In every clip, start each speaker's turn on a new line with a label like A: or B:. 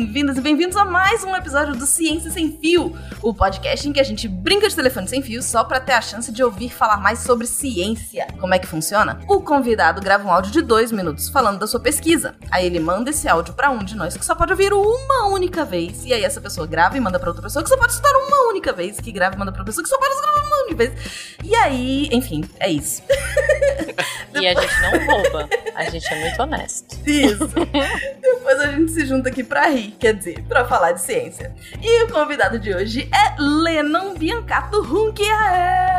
A: bem-vindas e bem-vindos a mais um episódio do Ciência Sem Fio, o podcast em que a gente brinca de telefone sem fio só para ter a chance de ouvir falar mais sobre ciência. Como é que funciona? O convidado grava um áudio de dois minutos falando da sua pesquisa. Aí ele manda esse áudio para um de nós que só pode ouvir uma única vez. E aí essa pessoa grava e manda para outra pessoa que só pode escutar uma única vez, que grava e manda para pessoa que só pode escutar uma vez. E aí, enfim, é isso.
B: E a gente não rouba, a gente é muito honesto.
A: Isso. Depois a gente se junta aqui pra rir, quer dizer, pra falar de ciência. E o convidado de hoje é Lennon Biancato Hunkiaé.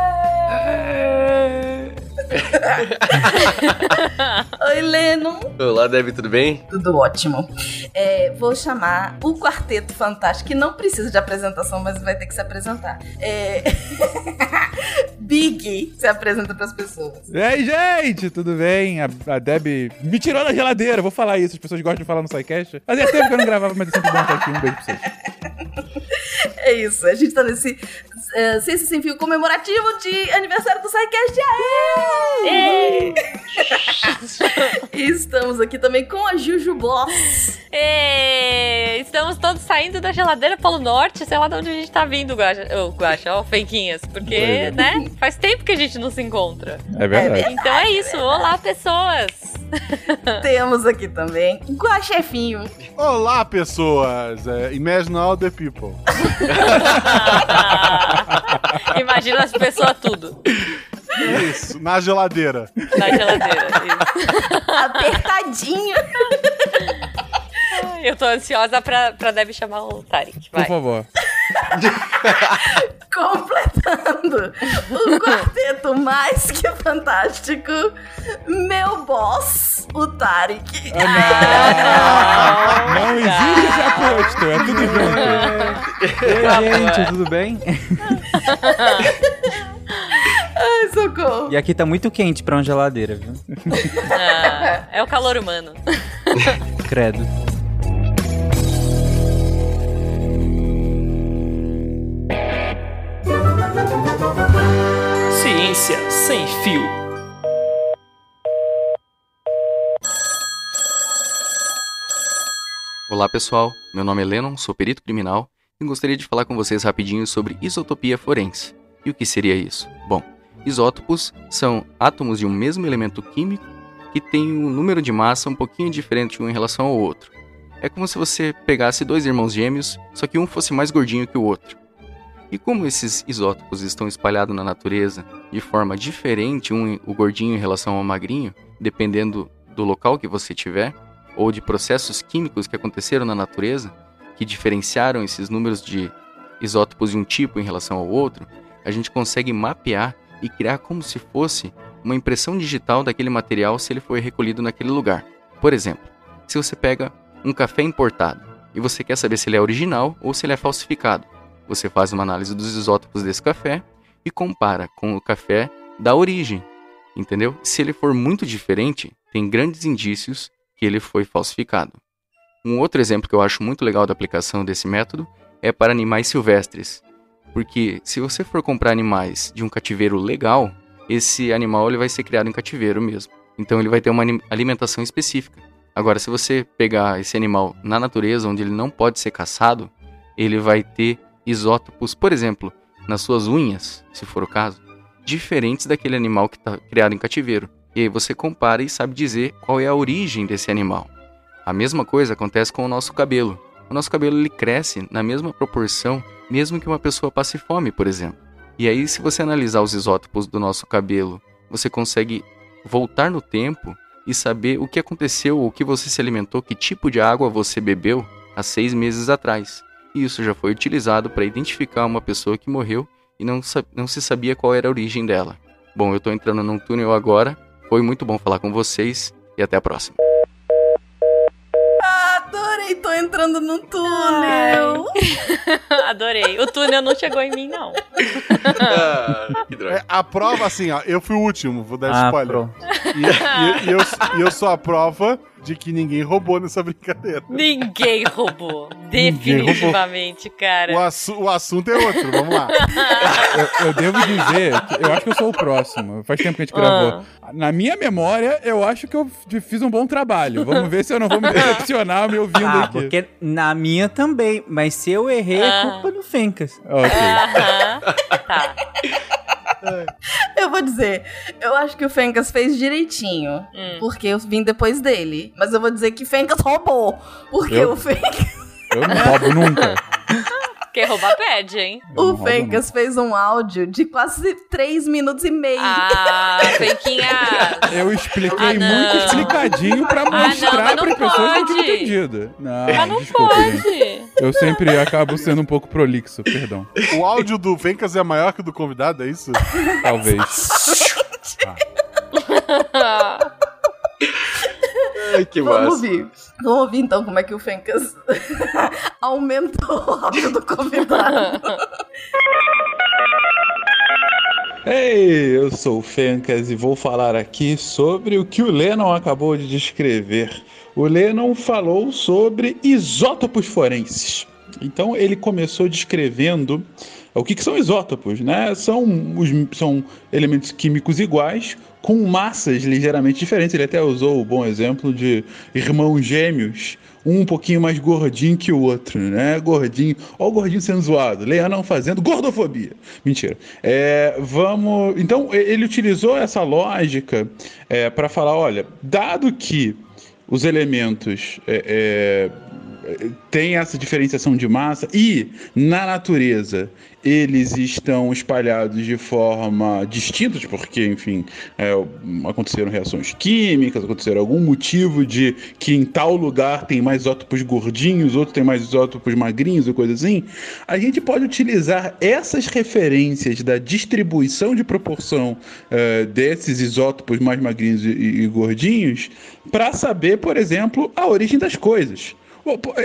A: Oi, Lennon.
C: Olá, Debbie, tudo bem?
A: Tudo ótimo. É, vou chamar o Quarteto Fantástico, que não precisa de apresentação, mas vai ter que se apresentar. É... Big se apresenta pras pessoas.
D: E aí, gente, tudo bem? A, a Deb me tirou da geladeira, vou falar isso, as pessoas gostam de falar no SciCast. Fazia tempo que eu não gravava, mas é sempre bom estar aqui. Um beijo pra vocês.
A: É isso, a gente tá nesse é, Ciência Sem Fio comemorativo de aniversário do SciCast. Aê! e estamos aqui também com a Juju Boss.
B: Ê, Estamos todos saindo da geladeira Polo Norte, sei lá de onde a gente tá vindo, Guaxa, oh, Guaxa ó, Fenquinhas, porque,
D: é.
B: né, faz tempo que a gente não se encontra.
D: É verdade.
B: Então é isso, olá pessoas!
A: Temos aqui também o chefinho.
E: Olá, pessoas! É, imagine all the people.
B: Imagina as pessoas tudo
E: Isso, na geladeira.
B: na geladeira. isso.
A: Apertadinho.
B: Eu tô ansiosa pra, pra Deb chamar o Tarek,
D: Por
B: vai.
D: favor.
A: Completando o quarteto mais que fantástico, meu boss, o Tarek.
D: Não existe esse aposto, é tudo junto.
F: Oi, gente, tudo bem?
A: Ai, socorro.
F: E aqui tá muito quente pra uma geladeira, viu?
B: Ah, é o calor humano.
F: Credo.
G: Ciência sem fio.
C: Olá, pessoal. Meu nome é Lennon, sou perito criminal e gostaria de falar com vocês rapidinho sobre isotopia forense. E o que seria isso? Bom, isótopos são átomos de um mesmo elemento químico que tem um número de massa um pouquinho diferente um em relação ao outro. É como se você pegasse dois irmãos gêmeos, só que um fosse mais gordinho que o outro. E como esses isótopos estão espalhados na natureza de forma diferente, um o gordinho em relação ao magrinho, dependendo do local que você tiver, ou de processos químicos que aconteceram na natureza, que diferenciaram esses números de isótopos de um tipo em relação ao outro, a gente consegue mapear e criar como se fosse uma impressão digital daquele material se ele foi recolhido naquele lugar. Por exemplo, se você pega um café importado e você quer saber se ele é original ou se ele é falsificado, você faz uma análise dos isótopos desse café e compara com o café da origem, entendeu? Se ele for muito diferente, tem grandes indícios que ele foi falsificado. Um outro exemplo que eu acho muito legal da aplicação desse método é para animais silvestres, porque se você for comprar animais de um cativeiro legal, esse animal ele vai ser criado em cativeiro mesmo. Então ele vai ter uma alimentação específica. Agora, se você pegar esse animal na natureza, onde ele não pode ser caçado, ele vai ter isótopos, por exemplo, nas suas unhas, se for o caso, diferentes daquele animal que está criado em cativeiro. E aí você compara e sabe dizer qual é a origem desse animal. A mesma coisa acontece com o nosso cabelo. O nosso cabelo ele cresce na mesma proporção, mesmo que uma pessoa passe fome, por exemplo. E aí, se você analisar os isótopos do nosso cabelo, você consegue voltar no tempo e saber o que aconteceu, o que você se alimentou, que tipo de água você bebeu há seis meses atrás. E isso já foi utilizado para identificar uma pessoa que morreu e não, sa- não se sabia qual era a origem dela. Bom, eu estou entrando num túnel agora. Foi muito bom falar com vocês e até a próxima.
A: Adorei, tô entrando no túnel.
B: Adorei. O túnel não chegou em mim, não.
C: Ah, que droga.
E: É, a prova, assim, ó, eu fui o último, vou dar
F: Ah,
E: spoiler.
F: pronto.
E: E, e- e eu, e eu sou a prova de que ninguém roubou nessa brincadeira.
B: Ninguém roubou. Definitivamente, cara.
E: O, assu- o assunto é outro, vamos lá.
H: Eu, eu devo dizer que eu acho que eu sou o próximo. Faz tempo que a gente gravou. Na minha memória, eu acho que eu fiz um bom trabalho. Vamos ver se eu não vou me decepcionar me ouvindo
F: Ah,
H: aqui.
F: porque na minha também. Mas se eu errei, é
B: Ah.
F: culpa do Fencas.
H: Ok.
B: Aham. Tá.
A: Eu vou dizer, eu acho que o Fencas fez direitinho.
B: Hum.
A: Porque eu vim depois dele. Mas eu vou dizer que Fencas roubou. Porque
H: Eu?
A: o Fencas,
H: Eu não roubo nunca.
B: Quem roubar pede, hein?
H: Eu
A: o Fencas fez um áudio de quase 3 minutos e meio.
B: Ah, Fenquinha.
H: Eu expliquei
B: Ah,
H: muito explicadinho pra
B: não,
H: mostrar
B: não
H: para pessoas que não entendido. Não,
B: Mas não
H: desculpa, gente.
B: pode.
H: Eu sempre acabo sendo um pouco prolixo, perdão.
E: O áudio do Fencas é maior que o do convidado, é isso?
H: Talvez.
I: Ai, que
A: Vamos
I: massa.
A: ouvir. Vamos ouvir então como é que o Fencas aumentou o áudio do convidado.
D: Ei, eu sou o Fencas e vou falar aqui sobre o que o Lennon acabou de descrever. O Lennon falou sobre isótopos forenses. Então ele começou descrevendo o que, que são isótopos, né? São, os, são elementos químicos iguais com massas ligeiramente diferentes. Ele até usou o bom exemplo de irmãos gêmeos, um um pouquinho mais gordinho que o outro, né? Gordinho, o gordinho sendo zoado, Leandro fazendo gordofobia. Mentira. É, vamos. Então ele utilizou essa lógica para falar, olha, dado que os elementos é, é, têm essa diferenciação de massa e na natureza eles estão espalhados de forma distinta, porque, enfim, é, aconteceram reações químicas, aconteceram algum motivo de que em tal lugar tem mais isótopos gordinhos, outro tem mais isótopos magrinhos ou coisa assim, a gente pode utilizar essas referências da distribuição de proporção eh, desses isótopos mais magrinhos e, e gordinhos para saber, por exemplo, a origem das coisas.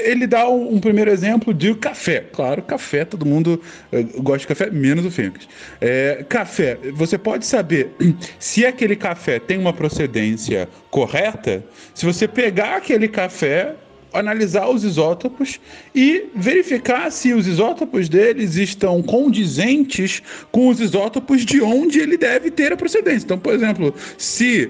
D: Ele dá um, um primeiro exemplo de café. Claro, café, todo mundo eh, gosta de café, menos o Fencas. É, café, você pode saber se aquele café tem uma procedência correta se você pegar aquele café, analisar os isótopos e verificar se os isótopos deles estão condizentes com os isótopos de onde ele deve ter a procedência. Então, por exemplo, se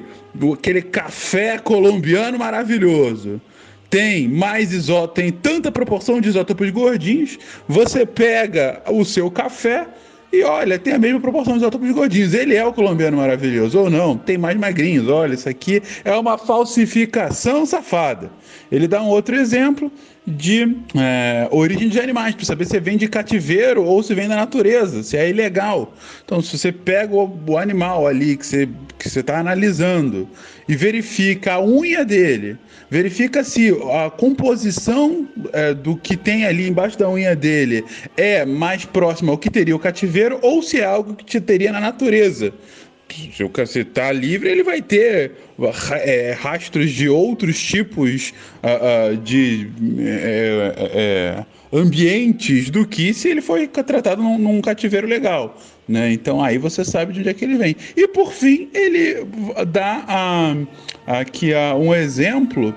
D: aquele café colombiano maravilhoso tem mais isótopos, tem tanta proporção de isótopos gordinhos, você pega o seu café e olha, tem a mesma proporção de isótopos gordinhos. Ele é o colombiano maravilhoso ou não? Tem mais magrinhos. Olha, isso aqui é uma falsificação safada. Ele dá um outro exemplo de é, origem de animais, para saber se vem de cativeiro ou se vem da natureza, se é ilegal. Então, se você pega o, o animal ali que você que você está analisando e verifica a unha dele, verifica se a composição é, do que tem ali embaixo da unha dele é mais próxima ao que teria o cativeiro ou se é algo que te teria na natureza. Se o cacete tá livre, ele vai ter é, rastros de outros tipos ah, ah, de é, é, ambientes do que se ele foi tratado num, num cativeiro legal. Né? Então aí você sabe de onde é que ele vem. E por fim, ele dá aqui um exemplo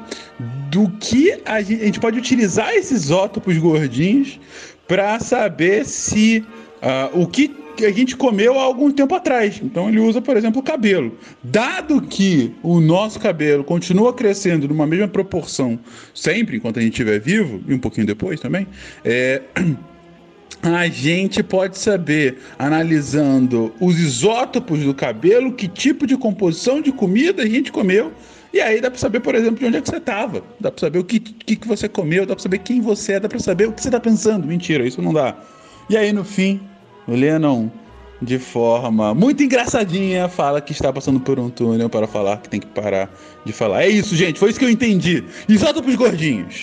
D: do que a gente, a gente pode utilizar esses isótopos gordinhos para saber se ah, o que que a gente comeu há algum tempo atrás. Então ele usa, por exemplo, o cabelo. Dado que o nosso cabelo continua crescendo numa mesma proporção sempre enquanto a gente estiver vivo, e um pouquinho depois também, é, a gente pode saber, analisando os isótopos do cabelo, que tipo de composição de comida a gente comeu. E aí dá pra saber, por exemplo, de onde é que você tava. Dá pra saber o que, que, que você comeu, dá pra saber quem você é, dá pra saber o que você tá pensando. Mentira, isso não dá. E aí, no fim, Lennon, de forma muito engraçadinha, fala que está passando por um túnel para falar que tem que parar de falar. É isso, gente, foi isso que eu entendi. Isótopos gordinhos.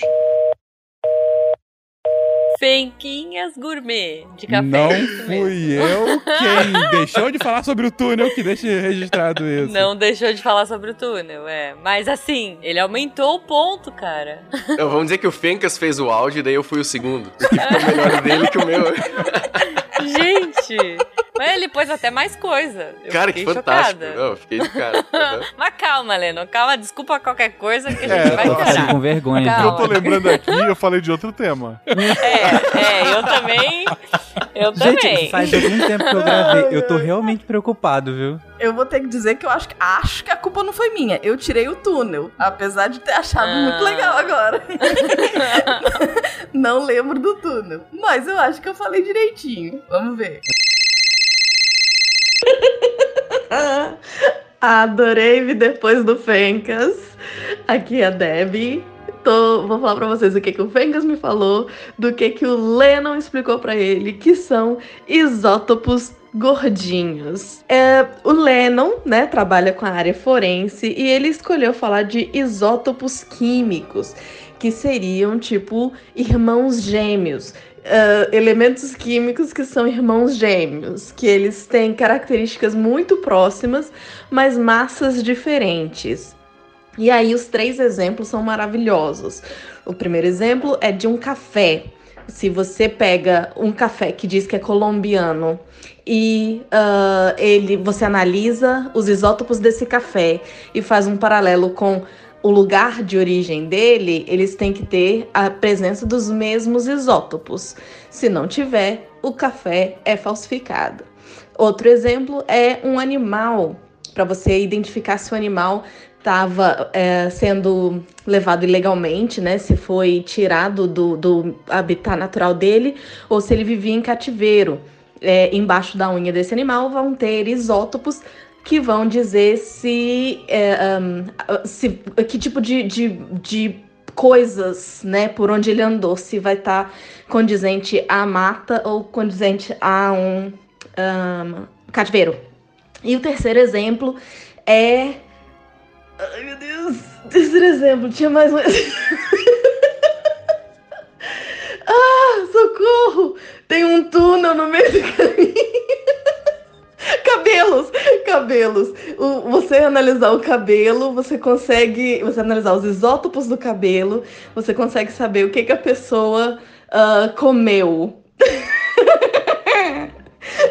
B: Fenquinhas gourmet de café.
H: Não fui eu quem deixou de falar sobre o túnel que deixe registrado isso.
B: Não deixou de falar sobre o túnel, é. Mas assim, ele aumentou o ponto, cara.
I: Então, vamos dizer que o Fencas fez o áudio e daí eu fui o segundo. Porque ficou melhor dele que o meu.
B: Gente, Mas ele pôs até mais coisa. Eu
I: Cara, que fantástico.
B: chocada.
I: Não, eu fiquei de cara. Aham.
B: Mas calma, Leno, calma, desculpa qualquer coisa que a
E: É,
B: gente vai
F: Tô ficando
B: chorar.
F: com vergonha.
B: Calma.
E: Eu tô lembrando aqui, eu falei de outro tema.
B: É, é, eu também. Eu
F: Gente,
B: também.
F: faz algum tempo que eu gravei. Eu tô realmente preocupado, viu?
J: Eu vou ter que dizer que eu acho que, acho que a culpa não foi minha. Eu tirei o túnel, apesar de ter achado
B: Ah.
J: muito legal agora. não lembro do túnel. Mas eu acho que eu falei direitinho. Vamos ver. Adorei me depois do Fencas. Aqui é a Debbie. Tô, vou falar pra vocês o que, que o Fencas me falou, do que, que o Lennon explicou pra ele, que são isótopos gordinhos. É, o Lennon, né, trabalha com a área forense e ele escolheu falar de isótopos químicos, que seriam tipo irmãos gêmeos. Ah, elementos químicos que são irmãos gêmeos, que eles têm características muito próximas, mas massas diferentes. E aí os três exemplos são maravilhosos. O primeiro exemplo é de um café. Se você pega um café que diz que é colombiano e ah, ele, você analisa os isótopos desse café e faz um paralelo com o lugar de origem dele, eles têm que ter a presença dos mesmos isótopos. Se não tiver, o café é falsificado. Outro exemplo é um animal, para você identificar se o animal estava sendo levado ilegalmente, né? Se foi tirado do, do habitat natural dele ou se ele vivia em cativeiro. É, embaixo da unha desse animal vão ter isótopos que vão dizer se, é, um, se que tipo de, de, de coisas, né, por onde ele andou, se vai estar condizente à mata ou condizente a um, um cativeiro. E o terceiro exemplo é. Ai meu Deus! Terceiro exemplo, tinha mais um. ah, socorro! Tem um túnel no meio do caminho. Cabelos, cabelos. O- você analisar o cabelo, você consegue. Você analisar os isótopos do cabelo, você consegue saber o que, que a pessoa ah, comeu.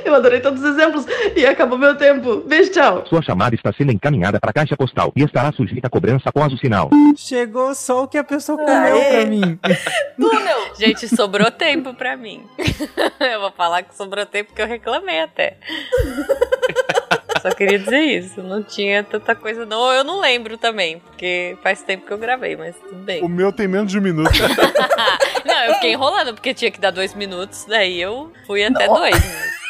J: Eu adorei todos os exemplos e acabou meu tempo. Beijo, tchau.
K: Sua chamada está sendo encaminhada para a caixa postal e estará sujeita a cobrança após o sinal.
F: Chegou só o que a pessoa comeu
J: Aê.
F: pra mim.
J: Túnel!
B: Gente, sobrou tempo pra mim. eu vou falar que sobrou tempo porque eu reclamei até. Só queria dizer isso. Não tinha tanta coisa, não. Ou Eu não lembro também, porque faz tempo que eu gravei, mas tudo
E: O
B: bem.
E: meu tem menos de um minuto.
B: não, eu fiquei enrolando porque tinha que dar dois minutos, daí eu fui até
J: Nossa.
B: dois. Mas...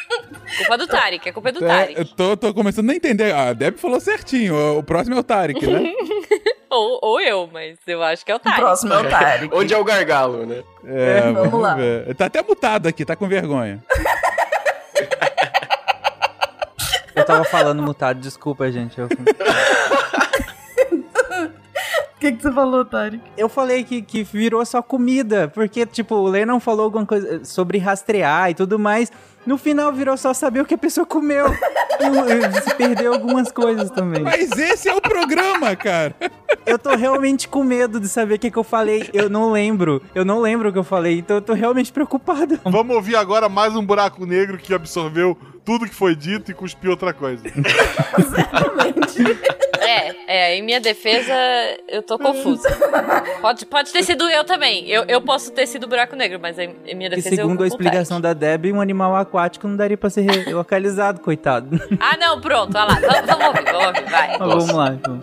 B: Culpa do Tarek, é culpa do
D: É,
B: Tarek.
D: eu tô, tô começando a entender. A Deb falou certinho. O, o próximo é o Tarek, né?
B: Ou, ou eu, mas eu acho que é o
J: O
B: Tarek.
J: próximo é o Tarek.
I: Onde é o gargalo, né?
D: É,
J: Vamos
D: vamos,
J: lá.
D: ver. Tá até mutado aqui, tá com vergonha.
F: Eu tava falando mutado, desculpa, gente. Eu,
J: O que, que você falou, Tarek?
F: eu falei que, que virou só comida, porque, tipo, o Lennon falou alguma coisa sobre rastrear e tudo mais. No final virou só saber o que a pessoa comeu. E, e se perdeu algumas coisas também.
D: Mas esse é o programa, cara.
F: Eu tô realmente com medo de saber o que, que eu falei. Eu não lembro. Eu não lembro o que eu falei, então eu tô realmente preocupado.
E: Vamos ouvir agora mais um buraco negro que absorveu tudo que foi dito e cuspiu outra coisa.
J: Exatamente.
B: É, é, em minha defesa, eu tô confusa. Pode, pode ter sido eu também. Eu, eu posso ter sido buraco negro, mas em, em minha
F: E
B: defesa eu
F: segundo a
B: com o
F: explicação da Deb, um animal aquático não daria pra ser localizado, coitado.
B: Ah, não, pronto, olha lá. Vamos, vamos ouvir, vamos ouvir, vai.
F: Mas vamos lá, então.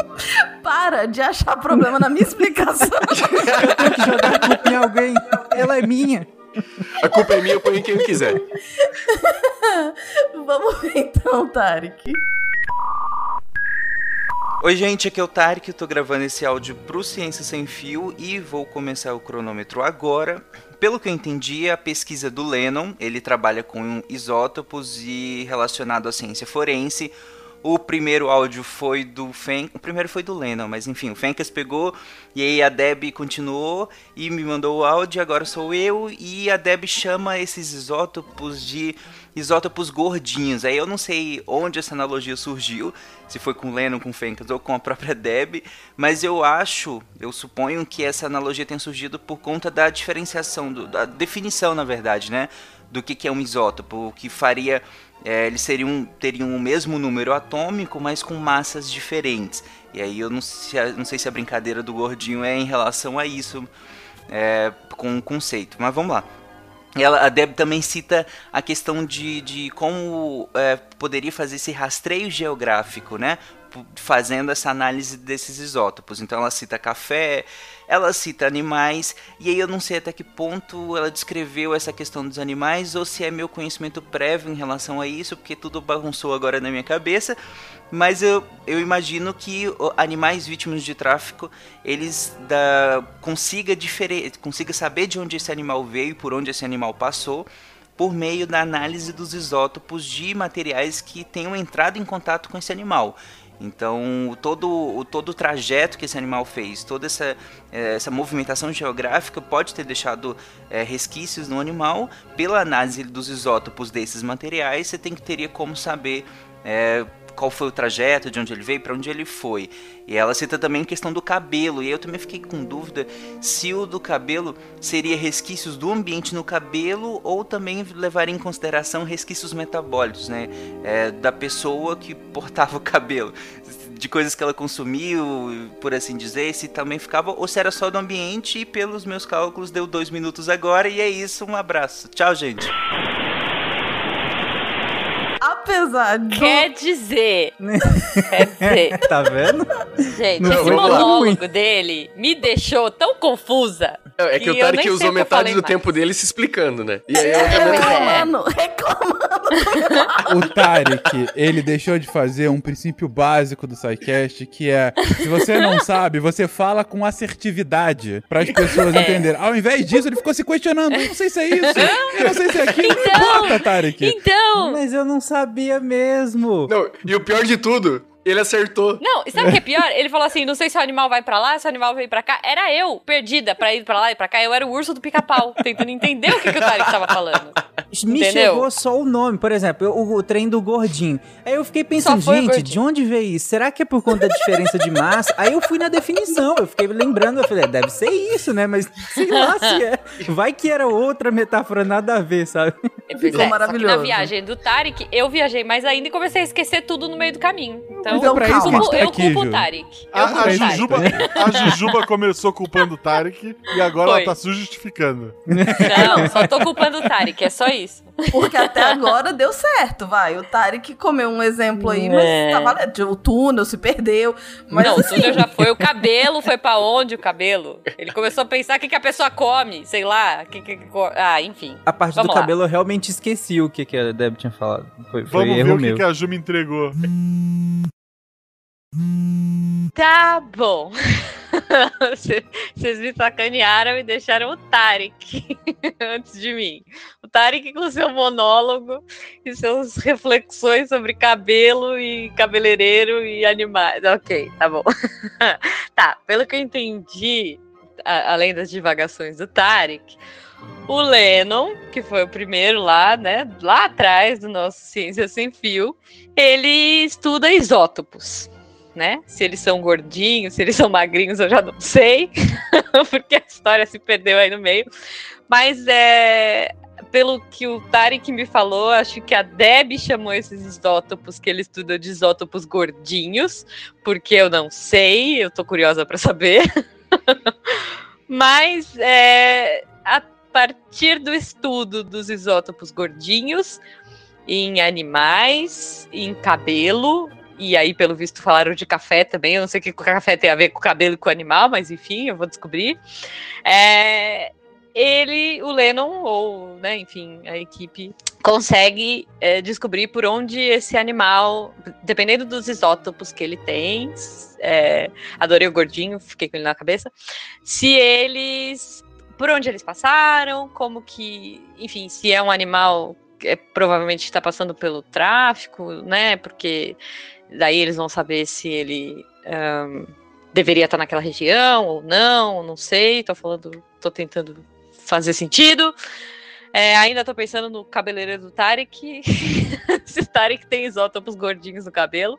J: Para de achar problema na minha explicação.
F: Tem que jogar a culpa em alguém. Ela é minha.
I: A culpa é minha, eu ponho em quem eu quiser.
J: Vamos ver então, Tarek.
L: Oi, gente, aqui é o Tarek, eu tô gravando esse áudio pro Ciência Sem Fio e vou começar o cronômetro agora. Pelo que eu entendi, a pesquisa do Lennon, ele trabalha com isótopos e relacionado à ciência forense. O primeiro áudio foi do Fen... O primeiro foi do Lennon, mas enfim, o Fencas pegou e aí a Deb continuou e me mandou o áudio, agora sou eu e a Deb chama esses isótopos de isótopos gordinhos. Aí eu não sei onde essa analogia surgiu, se foi com Lennon, com Fencas ou com a própria Deb, mas eu acho, eu suponho que essa analogia tenha surgido por conta da diferenciação, do- da definição, na verdade, né? do que, que é um isótopo, o que faria. É, eles seriam, teriam o mesmo número atômico, mas com massas diferentes. E aí eu não sei, não sei se a brincadeira do gordinho é em relação a isso, é, com o conceito. Mas vamos lá. Ela, a Deb também cita a questão de, de como é, poderia fazer esse rastreio geográfico, né? Fazendo essa análise desses isótopos. Então ela cita café, ela cita animais, e aí eu não sei até que ponto ela descreveu essa questão dos animais ou se é meu conhecimento prévio em relação a isso, porque tudo bagunçou agora na minha cabeça. Mas eu, eu imagino que animais vítimas de tráfico eles da, consiga, consiga saber de onde esse animal veio e por onde esse animal passou por meio da análise dos isótopos de materiais que tenham entrado em contato com esse animal. Então, todo, o, todo o trajeto que esse animal fez, toda essa, eh, essa movimentação geográfica pode ter deixado é, resquícios no animal. Pela análise dos isótopos desses materiais, você tem que teria como saber é, qual foi o trajeto, de onde ele veio, para onde ele foi. E ela cita também a questão do cabelo, e eu também fiquei com dúvida se o do cabelo seria resquícios do ambiente no cabelo ou também levaria em consideração resquícios metabólicos, né, é, da pessoa que portava o cabelo. De coisas que ela consumiu, por assim dizer, se também ficava, ou se era só do ambiente, e pelos meus cálculos deu dois minutos agora, e é isso, um abraço. Tchau, gente.
A: Apesar de.
B: Quer dizer. quer dizer.
F: Tá vendo?
B: Gente,
F: Não
B: esse monólogo dele me deixou tão confusa.
I: É que o
B: eu
I: Tarek usou
B: o que eu
I: metade do
B: mais.
I: tempo dele se explicando, né? E aí também...
B: é.
A: Reclamando, reclamando.
D: O Tarek, ele deixou de fazer um princípio básico do SciCast, que é, se você não sabe, você fala com assertividade para as pessoas
B: É.
D: entenderem. Ao invés disso, ele ficou se questionando, eu não sei se é isso, eu não sei se é aquilo, não
B: Então,
D: importa, Tarek.
B: Então.
F: Mas eu não sabia mesmo.
I: Não, e o pior de tudo, ele acertou.
B: Não, e sabe o que é pior? Ele falou assim: não sei se o animal vai pra lá, se o animal veio pra cá. Era eu, perdida, pra ir pra lá e pra cá. Eu era o urso do pica-pau, tentando entender o que, que o Tarek tava falando.
F: Me
B: Entendeu?
F: chegou só o nome, por exemplo, o, o trem do gordinho. Aí eu fiquei pensando, gente, de onde veio isso? Será que é por conta da diferença de massa? Aí eu fui na definição, eu fiquei lembrando, eu falei, é, deve ser isso, né? Mas sei lá se é. Vai que era outra metáfora nada a ver, sabe?
B: Pois
A: Ficou
B: é,
A: maravilhoso.
B: Só que na viagem do Tarek, eu viajei mais ainda e comecei a esquecer tudo no meio do caminho. Então,
A: Então,
D: pra
A: calma.
D: isso que a gente
B: culpo-
D: tá
B: eu
D: aqui,
B: culpo o Tarek.
E: A, a
B: o.
E: Jujuba, a Jujuba começou culpando o Tarek e agora
B: Foi.
E: ela tá se justificando.
B: Não, só tô culpando o Tarek, é só isso.
A: Porque até agora deu certo, vai. O Tarek comeu um exemplo aí, mas
B: É.
A: tá valendo. O túnel se perdeu. Mas
B: não,
A: assim,
B: tudo já foi. O cabelo foi pra onde o cabelo? Ele começou a pensar o que, que a pessoa come, sei lá. Que, que, ah, enfim.
F: A parte
B: Vamos
F: do
B: lá.
F: cabelo eu realmente esqueci o que, que a Deb tinha falado. Foi, foi
E: Vamos ver
F: erro
E: o que,
F: meu.
E: que a Ju me entregou.
B: Tá bom. Cê- Vocês me sacanearam e deixaram o Tarek antes de mim. O Tarek com seu monólogo e suas reflexões sobre cabelo e cabeleireiro e animais. Ok, tá bom. tá, pelo que eu entendi, além das divagações do Tarek, o Lennon, que foi o primeiro lá, né, lá atrás do nosso Ciência Sem Fio, ele estuda isótopos né? Se eles são gordinhos, se eles são magrinhos, eu já não sei, porque a história se perdeu aí no meio. Mas é. Pelo que o Tarek me falou, acho que a Deb chamou esses isótopos que ele estuda de isótopos gordinhos, porque eu não sei, eu tô curiosa para saber. Mas é, a partir do estudo dos isótopos gordinhos em animais, em cabelo, e aí, pelo visto, falaram de café também. Eu não sei o que o café tem a ver com o cabelo e com o animal, mas enfim, eu vou descobrir. É, ele, o Lennon, ou, né, enfim, a equipe, consegue é, descobrir por onde esse animal, dependendo dos isótopos que ele tem, é, adorei o gordinho, fiquei com ele na cabeça, se eles. por onde eles passaram, como que. Enfim, se é um animal é, provavelmente está passando pelo tráfico, né? Porque daí eles vão saber se ele ahn, deveria estar naquela região ou não, não sei. Tô falando, tô tentando fazer sentido. É, ainda tô pensando no cabeleireiro do Tarek. se o Tarek tem isótopos gordinhos no cabelo.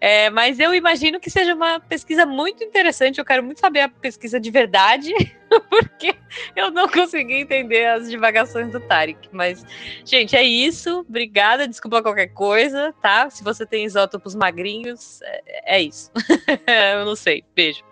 B: É, mas eu imagino que seja uma pesquisa muito interessante. Eu quero muito saber a pesquisa de verdade, porque eu não consegui entender as divagações do Tarek. Mas, gente, é isso. Obrigada. Desculpa qualquer coisa, tá? Se você tem isótopos magrinhos, é, é isso. eu não sei. Beijo.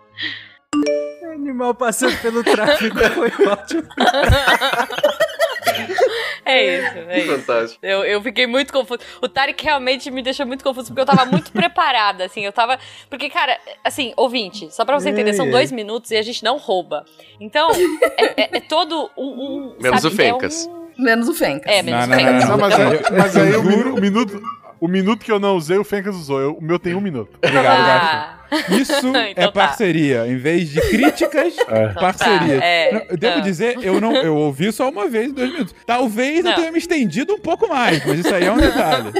F: Animal passando pelo tráfego foi ótimo.
B: É isso, é isso.
I: Fantástico.
B: Eu, eu fiquei muito confuso. O Tarek realmente me deixou muito confuso, porque eu tava muito preparada, assim, eu tava... Porque, cara, assim, ouvinte, só pra você entender, são dois minutos e a gente não rouba. Então, é, é- é todo um... um
I: Menos
B: sabe,
I: o Fencas.
B: É, um-
A: Menos o Fencas.
B: é menos
F: Não,
B: o
F: não,
B: Fencas.
E: Não, mas aí, mas aí
D: eu
E: o, minu- o minuto, o minuto que eu não usei, o Fencas usou. Eu- o meu tem um minuto.
D: Obrigado, Gato. Isso é
B: Então tá.
D: parceria. Em vez de críticas, parceria.
B: tá, é.
D: Não, eu devo
B: Ah.
D: dizer, eu não, eu ouvi só uma vez em dois minutos. Talvez eu
B: Não.
D: tenha me estendido um pouco mais, mas isso aí é um detalhe.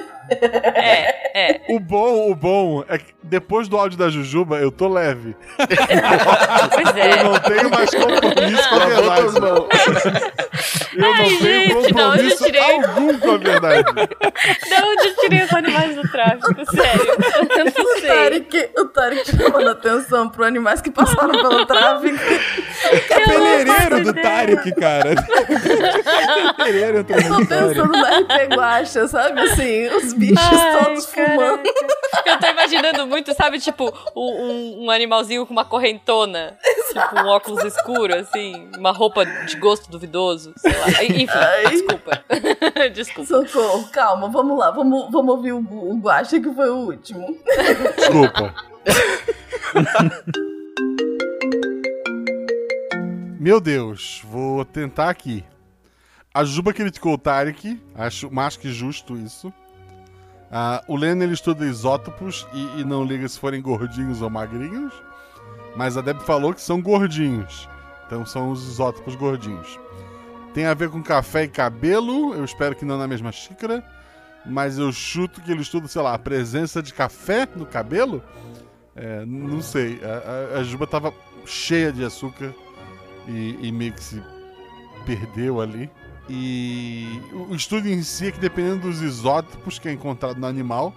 B: é, é.
E: O bom, o bom é que depois do áudio da Jujuba, eu tô leve.
B: Pois é.
E: Eu não tenho mais compromisso com a
I: mãos.
E: Eu não
B: Ai,
E: tenho
B: gente, não, eu
E: compromisso
B: tirei.
E: algum com a verdade.
B: De onde eu tirei os animais do tráfico? Sério. Eu não
A: O
B: sei.
A: Tarek, o Tarek chamando atenção pro animais que passaram pelo tráfico.
D: Cabeleireiro do Tarek, cara. Cabeleireiro entrou
A: Eu
D: na
A: tô pensando no RP Guacha, sabe assim? Os bichos
B: Ai,
A: todos
B: caraca.
A: fumando.
B: Eu tô imaginando muito, sabe, tipo, um, um animalzinho com uma correntona. Tipo, um óculos escuro, assim, uma roupa de gosto duvidoso, sei lá. Enfim,
A: Ai.
B: desculpa. desculpa.
A: Socorro, calma, vamos lá, vamos, vamos ouvir o, o Guacha que foi o último.
E: Desculpa. Meu Deus, vou tentar aqui. A Juba criticou o Tarek, acho mais que justo isso. Ah, o Leno ele estuda isótopos e, e não liga se forem gordinhos ou magrinhos. Mas a Deb falou que são gordinhos. Então são os isótopos gordinhos. Tem a ver com café e cabelo, eu espero que não na mesma xícara. Mas eu chuto que ele estuda, sei lá, a presença de café no cabelo. É, não sei. A, a- a Juba tava cheia de açúcar e, e meio que se perdeu ali. E o estudo em si é que dependendo dos isótopos que é encontrado no animal,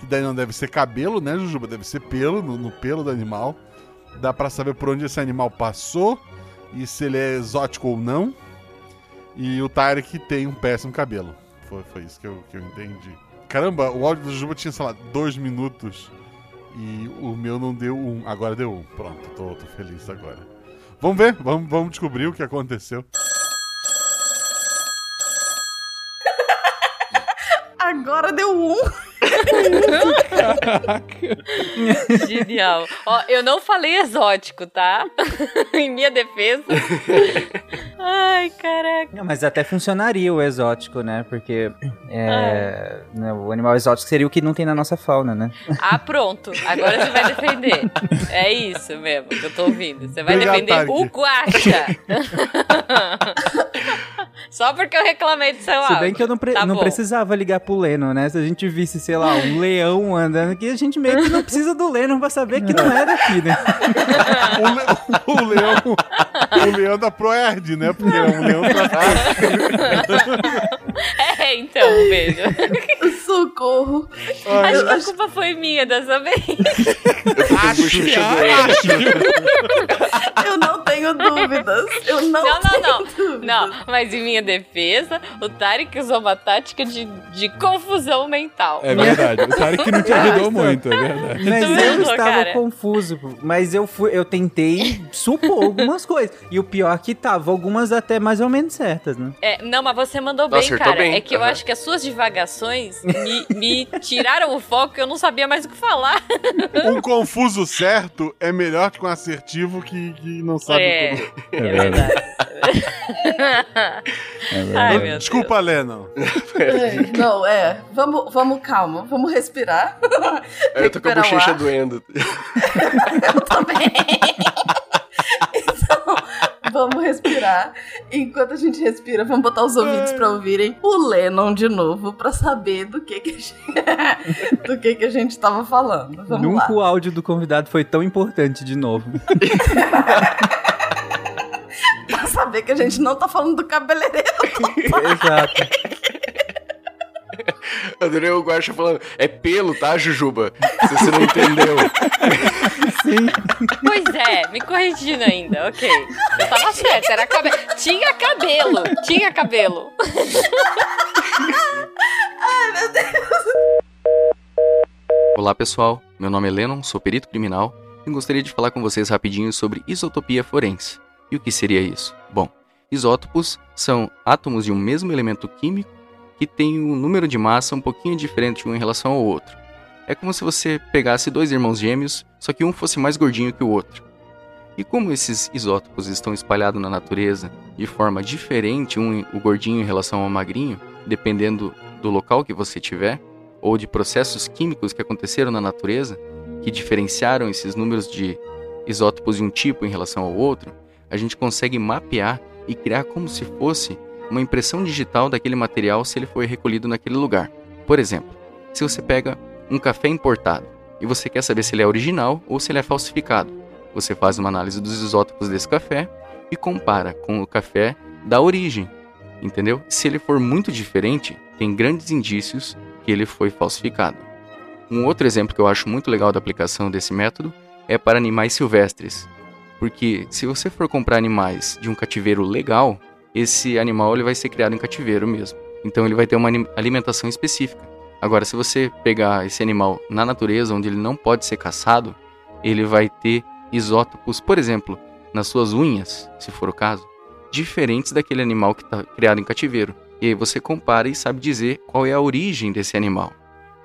E: que daí não deve ser cabelo, né, Jujuba? Deve ser pelo, no, no pelo do animal. Dá pra saber por onde esse animal passou e se ele é exótico ou não. E o Tarek tem um péssimo cabelo. Foi, foi isso que eu, que eu entendi. Caramba, o áudio do Juba tinha, sei lá, dois minutos. E o meu não deu um. Agora deu um. Pronto, tô, tô feliz agora. Vamos ver, vamos, vamos descobrir o que aconteceu.
A: Agora deu um.
B: Genial. Ó, eu não falei exótico, tá? em minha defesa. Ai, caraca.
F: Não, mas até funcionaria o exótico, né? Porque é, né, o animal exótico seria o que não tem na nossa fauna, né?
B: Ah, pronto. Agora você vai defender. É isso mesmo que eu tô ouvindo. Você vai
E: Obrigado,
B: defender
E: Tarek.
B: o Guaxa. Só porque eu reclamei do seu
F: Se bem que eu não, pre-
B: Tá
F: não precisava ligar pro Leno, né? Se a gente visse, sei lá, um leão andando aqui, a gente meio que não precisa do Leno pra saber que não é daqui, né?
E: O, le- o leão. O leão da Proerd, né? Porque é um leão traficante.
B: É, então, um beijo.
A: Socorro.
B: Acho que a culpa foi minha dessa vez.
I: Acho que
A: Eu não tenho dúvidas. Eu não,
B: Não, não, não. Não, mas em minha defesa, o Tarek usou uma tática de, de confusão mental.
D: É verdade. O Tarek não te ajudou muito, é verdade.
F: Mas
B: Tu
F: eu estava
B: cara?
F: confuso. Mas eu fui, eu tentei supor algumas coisas. E o pior é que tava algumas até mais ou menos certas, né?
B: É, não, mas você mandou
I: Nossa,
B: bem,
I: acertou
B: cara.
I: bem.
B: É que eu
I: Aham.
B: acho que as suas divagações me, me tiraram o foco, eu não sabia mais o que falar.
E: Um confuso certo é melhor que um assertivo que, que não sabe
B: É,
E: como.
B: é verdade. Ai, meu
E: Desculpa, Lennon.
A: É, Não, é. Vamos, vamos, calma. Vamos respirar.
I: Eu tô com a bochecha doendo.
A: Eu também. Então, vamos respirar. Enquanto a gente respira, vamos botar os ouvidos pra ouvirem o Lennon de novo, pra saber do que que a gente, do que que a gente tava falando. Vamos
F: Nunca
A: lá.
F: o áudio do convidado foi tão importante de novo.
A: Saber que a gente não tá falando do cabeleireiro.
F: Exato.
I: Adorei o Guaxa falando, é pelo, tá, Jujuba? Se você não entendeu.
F: Sim.
B: Pois é, me corrigindo ainda, ok. Eu tava certo, era cabelo. Tinha cabelo, tinha cabelo.
I: Olá pessoal, meu nome é Lennon, sou perito criminal e gostaria de falar com vocês rapidinho sobre isotopia forense. E o que seria isso? Bom, isótopos são átomos de um mesmo elemento químico que tem um número de massa um pouquinho diferente um em relação ao outro. É como se você pegasse dois irmãos gêmeos, só que um fosse mais gordinho que o outro. E como esses isótopos estão espalhados na natureza de forma diferente, um o gordinho em relação ao magrinho, dependendo do local que você tiver, ou de processos químicos que aconteceram na natureza, que diferenciaram esses números de isótopos de um tipo em relação ao outro, a gente consegue mapear e criar como se fosse uma impressão digital daquele material se ele foi recolhido naquele lugar. Por exemplo, se você pega um café importado e você quer saber se ele é original ou se ele é falsificado, você faz uma análise dos isótopos desse café e compara com o café da origem, entendeu? Se ele for muito diferente, tem grandes indícios que ele foi falsificado. Um outro exemplo que eu acho muito legal da aplicação desse método é para animais silvestres, porque se você for comprar animais de um cativeiro legal, esse animal ele vai ser criado em cativeiro mesmo. Então ele vai ter uma alimentação específica. Agora, se você pegar esse animal na natureza, onde ele não pode ser caçado, ele vai ter isótopos, por exemplo, nas suas unhas, se for o caso, diferentes daquele animal que está criado em cativeiro. E aí você compara e sabe dizer qual é a origem desse animal.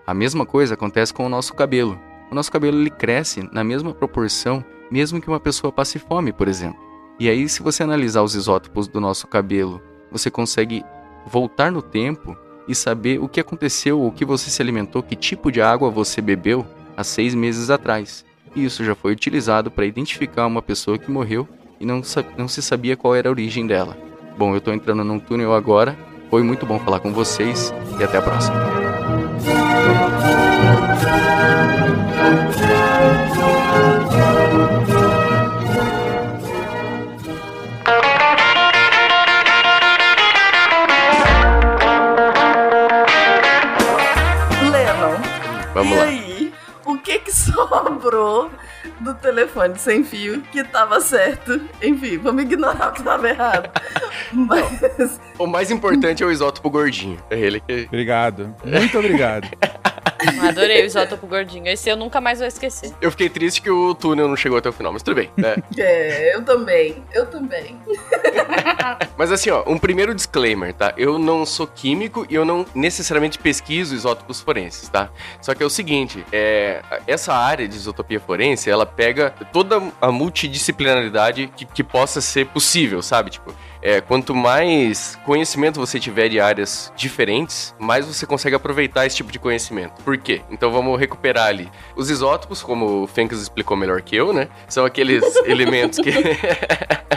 I: A mesma coisa acontece com o nosso cabelo. O nosso cabelo ele cresce na mesma proporção, mesmo que uma pessoa passe fome, por exemplo. E aí, se você analisar os isótopos do nosso cabelo, você consegue voltar no tempo e saber o que aconteceu, o que você se alimentou, que tipo de água você bebeu há seis meses atrás. E isso já foi utilizado para identificar uma pessoa que morreu e não, não se sabia qual era a origem dela. Bom, eu estou entrando num túnel agora. Foi muito bom falar com vocês e até a próxima. Vamos
A: e
I: lá.
A: aí? O que que sobrou do telefone sem fio que tava certo? Enfim, vamos ignorar o que tava errado. Mas
I: O mais importante é o isótopo gordinho. É ele que.
D: Obrigado. Muito obrigado.
B: Adorei o isótopo gordinho. Esse eu nunca mais vou esquecer.
I: Eu fiquei triste que o túnel não chegou até o final, mas tudo bem, né?
A: é, eu também, eu também.
I: Mas assim, ó, um primeiro disclaimer, tá? Eu não sou químico e eu não necessariamente pesquiso isótopos forenses, tá? Só que é o seguinte, é, essa área de isotopia forense, ela pega toda a multidisciplinaridade que, que possa ser possível, sabe? Tipo, é, quanto mais conhecimento você tiver de áreas diferentes, mais você consegue aproveitar esse tipo de conhecimento. Por quê? Então vamos recuperar ali. Os isótopos, como o Fencas explicou melhor que eu, né? São aqueles elementos que.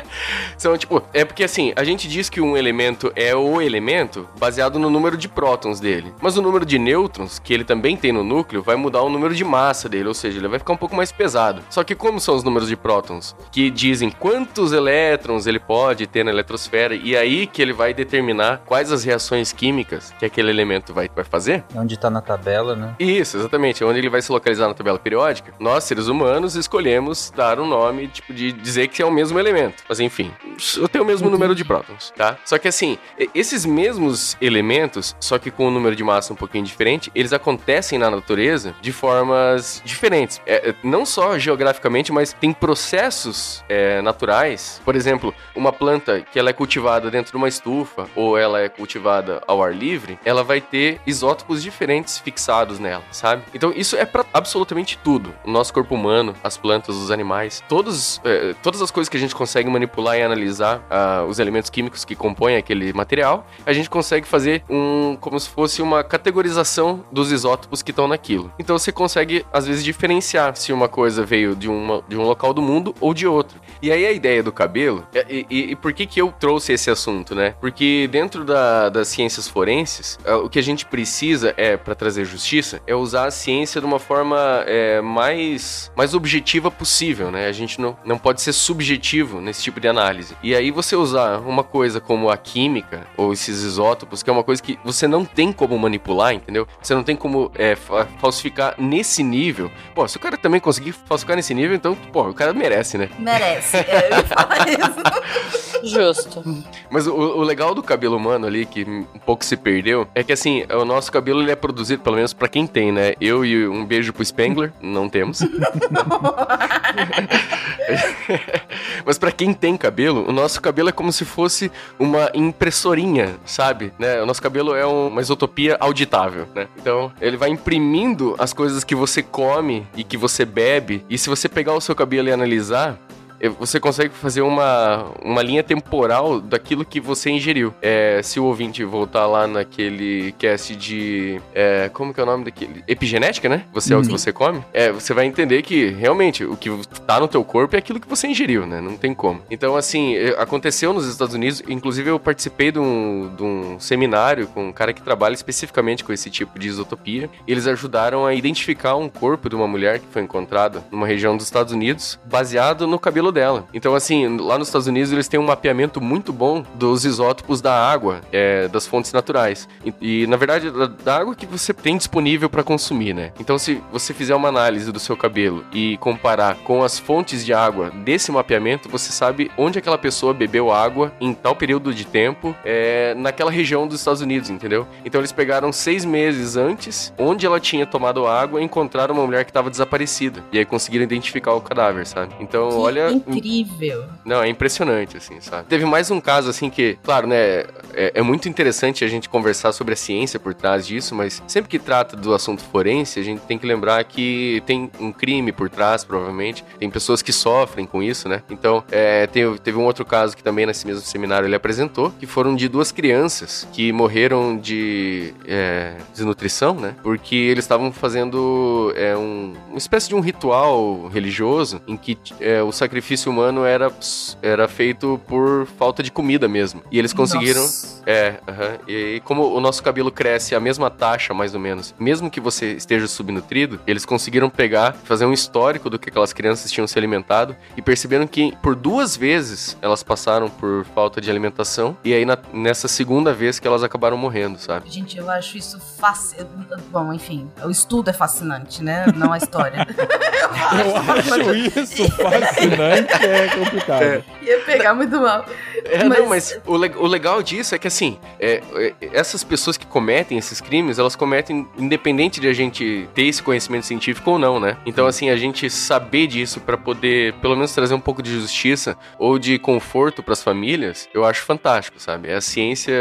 I: São tipo. É porque assim, a gente diz que um elemento é o elemento baseado no número de prótons dele. Mas o número de nêutrons, que ele também tem no núcleo, vai mudar o número de massa dele, ou seja, ele vai ficar um pouco mais pesado. Só que como são os números de prótons? Que dizem quantos elétrons ele pode ter na eletrosfera, e aí que ele vai determinar quais as reações químicas que aquele elemento vai, vai fazer.
F: Onde tá na tabela, né?
I: Isso, exatamente. Onde ele vai se localizar na tabela periódica. Nós, seres humanos, escolhemos dar um nome, tipo, de dizer que é o mesmo elemento. Mas enfim, eu tenho o mesmo número de prótons, tá? Só que assim, esses mesmos elementos, só que com um número de massa um pouquinho diferente, eles acontecem na natureza de formas diferentes. É, é, não só geograficamente, mas tem processos é, naturais. Por exemplo, uma planta que ela é cultivada dentro de uma estufa ou ela é cultivada ao ar livre, ela vai ter isótopos diferentes fixados nela, sabe? Então isso é para absolutamente tudo. O nosso corpo humano, as plantas, os animais, todos, é, todas as coisas que a gente consegue manipular e analisar ah, os elementos químicos que compõem aquele material, a gente consegue fazer um como se fosse uma categorização dos isótopos que estão naquilo. Então você consegue às vezes diferenciar se uma coisa veio de, uma, de um local do mundo ou de outro. E aí a ideia do cabelo, e, e- e por que que eu trouxe esse assunto, né? Porque dentro da- das ciências forenses, ah, o que a gente precisa é, para trazer justiça, é usar a ciência de uma forma é, mais, mais objetiva possível, né? A gente não, não pode ser subjetivo nesse tipo tipo de análise. E aí você usar uma coisa como a química ou esses isótopos, que é uma coisa que você não tem como manipular, entendeu? Você não tem como é, fa- falsificar nesse nível. Pô, se o cara também conseguir falsificar nesse nível, então, pô, o cara merece, né?
A: Merece. É, eu ia falar isso.
B: Justo.
I: Mas o, o legal do cabelo humano ali, que um pouco se perdeu, é que assim, o nosso cabelo ele é produzido, pelo menos pra quem tem, né? Eu e um beijo pro Spengler, não temos. Mas pra quem tem cabelo, o nosso cabelo é como se fosse uma impressorinha, sabe? Né? O nosso cabelo é um- uma isotopia auditável, né? Então, ele vai imprimindo as coisas que você come e que você bebe, e se você pegar o seu cabelo e analisar, você consegue fazer uma, uma linha temporal daquilo que você ingeriu. É, se o ouvinte voltar lá naquele cast de. é, como que é o nome daquele? Epigenética, né? Você é o que
A: Sim.
I: você come. É, você vai entender que realmente o que tá no teu corpo é aquilo que você ingeriu, né? Não tem como. Então, assim, eh, aconteceu nos Estados Unidos. Inclusive, eu participei de um, de um seminário com um cara que trabalha especificamente com esse tipo de isotopia. E eles ajudaram a identificar um corpo de uma mulher que foi encontrada numa região dos Estados Unidos, baseado no cabelo dela. Então, assim, lá nos Estados Unidos eles têm um mapeamento muito bom dos isótopos da água, é, das fontes naturais. E, e, na verdade, da, da água que você tem disponível para consumir, né? Então, se você fizer uma análise do seu cabelo e comparar com as fontes de água desse mapeamento, você sabe onde aquela pessoa bebeu água em tal período de tempo é, naquela região dos Estados Unidos, entendeu? Então, eles pegaram seis meses antes onde ela tinha tomado água e encontraram uma mulher que estava desaparecida. E aí conseguiram identificar o cadáver, sabe? Então,
A: Que
I: olha.
A: Incrível.
I: Não, é impressionante, assim, sabe? Teve mais um caso, assim, que, claro, né, é, é muito interessante a gente conversar sobre a ciência por trás disso, mas sempre que trata do assunto forense, a gente tem que lembrar que tem um crime por trás, provavelmente. Tem pessoas que sofrem com isso, né? Então, é, tem- teve um outro caso que também nesse mesmo seminário ele apresentou, que foram de duas crianças que morreram de é, desnutrição, né? Porque eles estavam fazendo é, um, uma espécie de um ritual religioso em que é, o sacrifício humano era, era feito por falta de comida mesmo. E eles conseguiram.
A: Nossa.
I: É, aham. e como o nosso cabelo cresce a mesma taxa, mais ou menos, mesmo que você esteja subnutrido, eles conseguiram pegar, fazer um histórico do que aquelas crianças tinham se alimentado e perceberam que por duas vezes elas passaram por falta de alimentação e aí na- nessa segunda vez que elas acabaram morrendo, sabe?
A: Gente, eu acho isso fascinante. Bom, enfim, o estudo é fascinante, né? Não a história.
D: Eu acho isso fascinante, é complicado.
A: Ia pegar muito mal.
I: É,
A: Mas-
I: não, mas o, le- o legal disso é que, assim, é, é, essas pessoas que cometem esses crimes, elas cometem independente de a gente ter esse conhecimento científico ou não, né? Então, assim, a gente saber disso pra poder, pelo menos, trazer um pouco de justiça ou de conforto pras famílias, eu acho fantástico, sabe? É a ciência,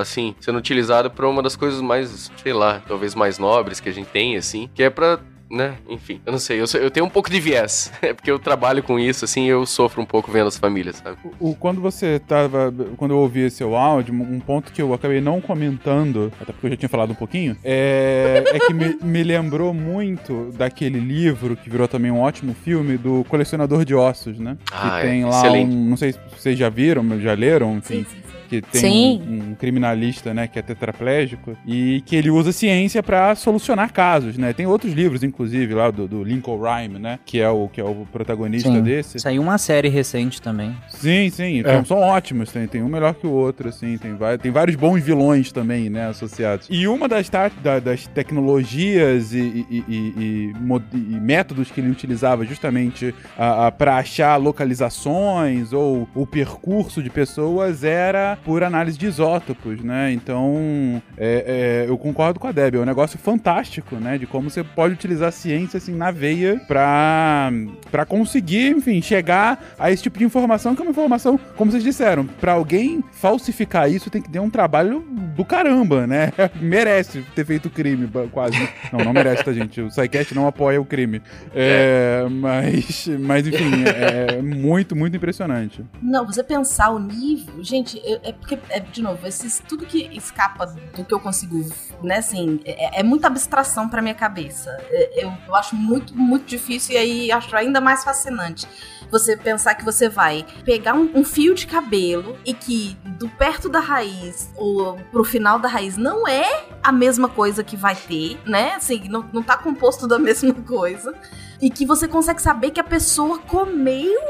I: assim, sendo utilizada pra uma das coisas mais, sei lá, talvez mais nobres que a gente tem, assim, que é pra né? Enfim, eu não sei, eu, sou- eu tenho um pouco de viés. É porque eu trabalho com isso, assim, eu sofro um pouco vendo as famílias, sabe?
D: O, quando você tava. Quando eu ouvi esse seu áudio, um ponto que eu acabei não comentando, até porque eu já tinha falado um pouquinho, é, é que me, me lembrou muito daquele livro que virou também um ótimo filme do Colecionador de Ossos, né?
I: Ah,
D: que
I: é,
D: tem lá
I: excelente.
D: um. Não sei se vocês já viram, já leram, enfim.
A: Sim, sim.
D: Que tem. Um, um criminalista, né, que é tetraplégico e que ele usa ciência pra solucionar casos, né? Tem outros livros, inclusive, lá do, do Lincoln Rhyme, né? Que é o, que é o protagonista
F: Sim.
D: desse.
F: Saiu uma série recente também.
D: Sim, sim,
E: É.
D: são, são ótimos, tem, tem um melhor que o outro, assim, tem, vai- tem vários bons vilões também, né, associados. E uma das, ta- da- das tecnologias e, e- e- e métodos que ele utilizava justamente para achar localizações ou o percurso de pessoas era por análise de isótopos, né, então é- é, eu concordo com a Debbie, é um negócio fantástico, né, de como você pode utilizar a ciência, assim, na veia pra, pra conseguir, enfim, chegar a esse tipo de informação, que é uma informação, como vocês disseram, pra alguém falsificar isso tem que ter um trabalho do caramba, né? merece ter feito crime, quase. Não, não merece, tá, gente? O SciCast não apoia o crime. É, mas, mas, enfim, é muito, muito impressionante.
A: Não, você pensar o nível, gente, eu- é porque, é, de novo, esses, tudo que escapa do que eu consigo, né, assim, é, é muita abstração pra minha cabeça. É, Eu, eu acho muito, muito difícil e aí acho ainda mais fascinante. Você pensar que você vai pegar um, um fio de cabelo e que do perto da raiz ou pro final da raiz não é a mesma coisa que vai ter, né? Assim, não, não tá composto da mesma coisa. E que você consegue saber que a pessoa comeu,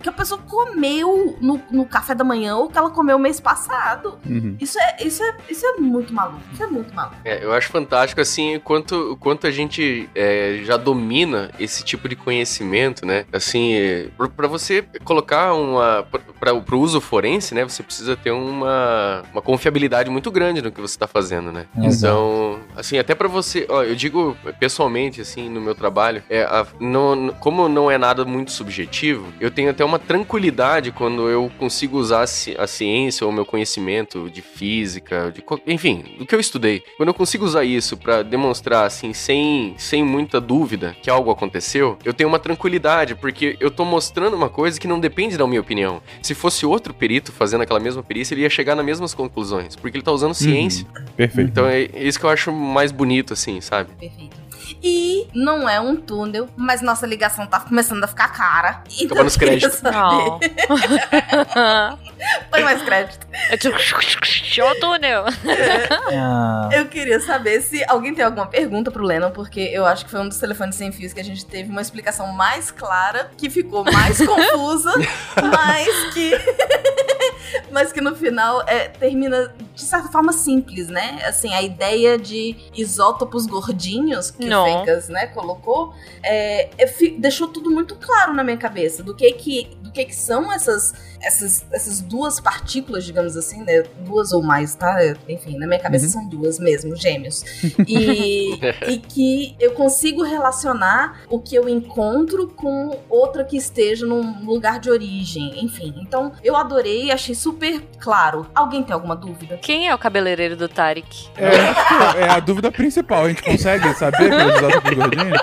A: que a pessoa comeu no, no café da manhã ou que ela comeu mês passado.
D: Uhum.
A: Isso é, isso é, isso é muito maluco. Isso é muito maluco.
I: É, eu acho fantástico, assim, o quanto, o quanto a gente é, já domina esse tipo de conhecimento, né? Assim, é, pra- pra você colocar uma... Para o uso forense, né? Você precisa ter uma, uma confiabilidade muito grande no que você tá fazendo, né? Então, assim, até pra você... Ó, eu digo pessoalmente, assim, no meu trabalho, é, a- não, como não é nada muito subjetivo, eu tenho até uma tranquilidade quando eu consigo usar a ci- a ciência ou o meu conhecimento de física, de, enfim, do que eu estudei. Quando eu consigo usar isso pra demonstrar, assim, sem, sem muita dúvida que algo aconteceu, eu tenho uma tranquilidade, porque eu tô mostrando uma coisa que não depende da minha opinião. Se fosse outro perito fazendo aquela mesma perícia, ele ia chegar nas mesmas conclusões, porque ele tá usando ciência.
D: Perfeito.
I: Então é isso que eu acho mais bonito, assim, sabe?
A: Perfeito. E não é um túnel, mas nossa ligação tá começando a ficar cara. Então
I: Acabando os
A: eu queria
I: créditos.
A: saber- Põe mais crédito.
B: É tipo, show túnel.
F: Ah,
A: Eu queria saber se alguém tem alguma pergunta pro Lennon, porque eu acho que foi um dos telefones sem fios que a gente teve uma explicação mais clara, que ficou mais confusa, mas que. Mas que no final é, termina de certa forma simples, né? Assim, a ideia de isótopos gordinhos que
B: Não.
A: o Fencas, né, colocou, é, é, deixou tudo muito claro na minha cabeça do que que, do que, que são essas, essas, essas duas partículas, digamos assim, né? Duas ou mais, tá? Enfim, na minha cabeça são duas mesmo, gêmeos. E, e que eu consigo relacionar o que eu encontro com outra que esteja num lugar de origem. Enfim, então eu adorei, achei super claro. Alguém tem alguma dúvida?
B: Quem é o cabeleireiro do Tarek?
D: É, é a dúvida principal. A gente consegue saber pelos isótopos gordinhos?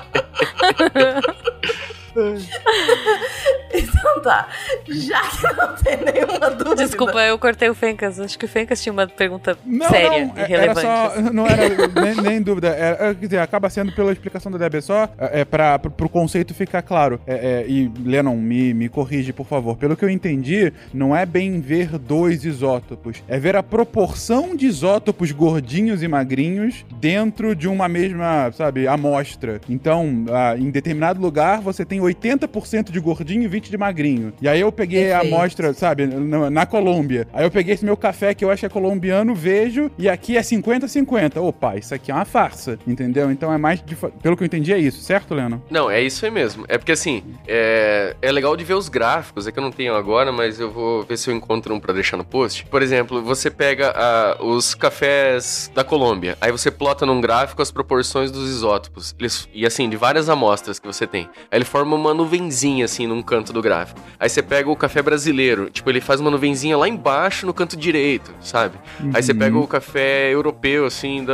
A: Então tá. Já que não tem nenhuma dúvida.
B: Desculpa, eu cortei o Fencas. Acho que o Fencas tinha uma pergunta
D: Não,
B: séria
D: não,
B: e relevante.
D: Era só, não era nem, nem dúvida. Era, é, quer dizer, acaba sendo pela explicação da Deb, é só é, é, pra, pro, pro conceito ficar claro. É, é, e, Lennon, me, me corrige, por favor. Pelo que eu entendi, não é bem ver dois isótopos. É ver a proporção de isótopos gordinhos e magrinhos dentro de uma mesma, sabe, amostra. Então, ah, em determinado lugar, você tem 80% de gordinho e 20% de magrinho. E aí eu peguei a
A: Perfeito.
D: amostra, sabe, na, na Colômbia. Aí eu peguei esse meu café que eu acho que é colombiano, vejo, e aqui é 50-50. Opa, isso aqui é uma farsa, entendeu? Então é mais, de pelo que eu entendi, é isso, certo, Leno?
I: Não, é isso aí mesmo. É porque assim, é, é legal de ver os gráficos, é que eu não tenho agora, mas eu vou ver se eu encontro um pra deixar no post. Por exemplo, você pega ah, os cafés da Colômbia, aí você plota num gráfico as proporções dos isótopos. Eles, e assim, de várias amostras que você tem. Aí ele forma uma nuvenzinha assim num canto do gráfico. Aí você pega o café brasileiro, tipo, ele faz uma nuvenzinha lá embaixo no canto direito, sabe? Aí você pega o café europeu, assim, da.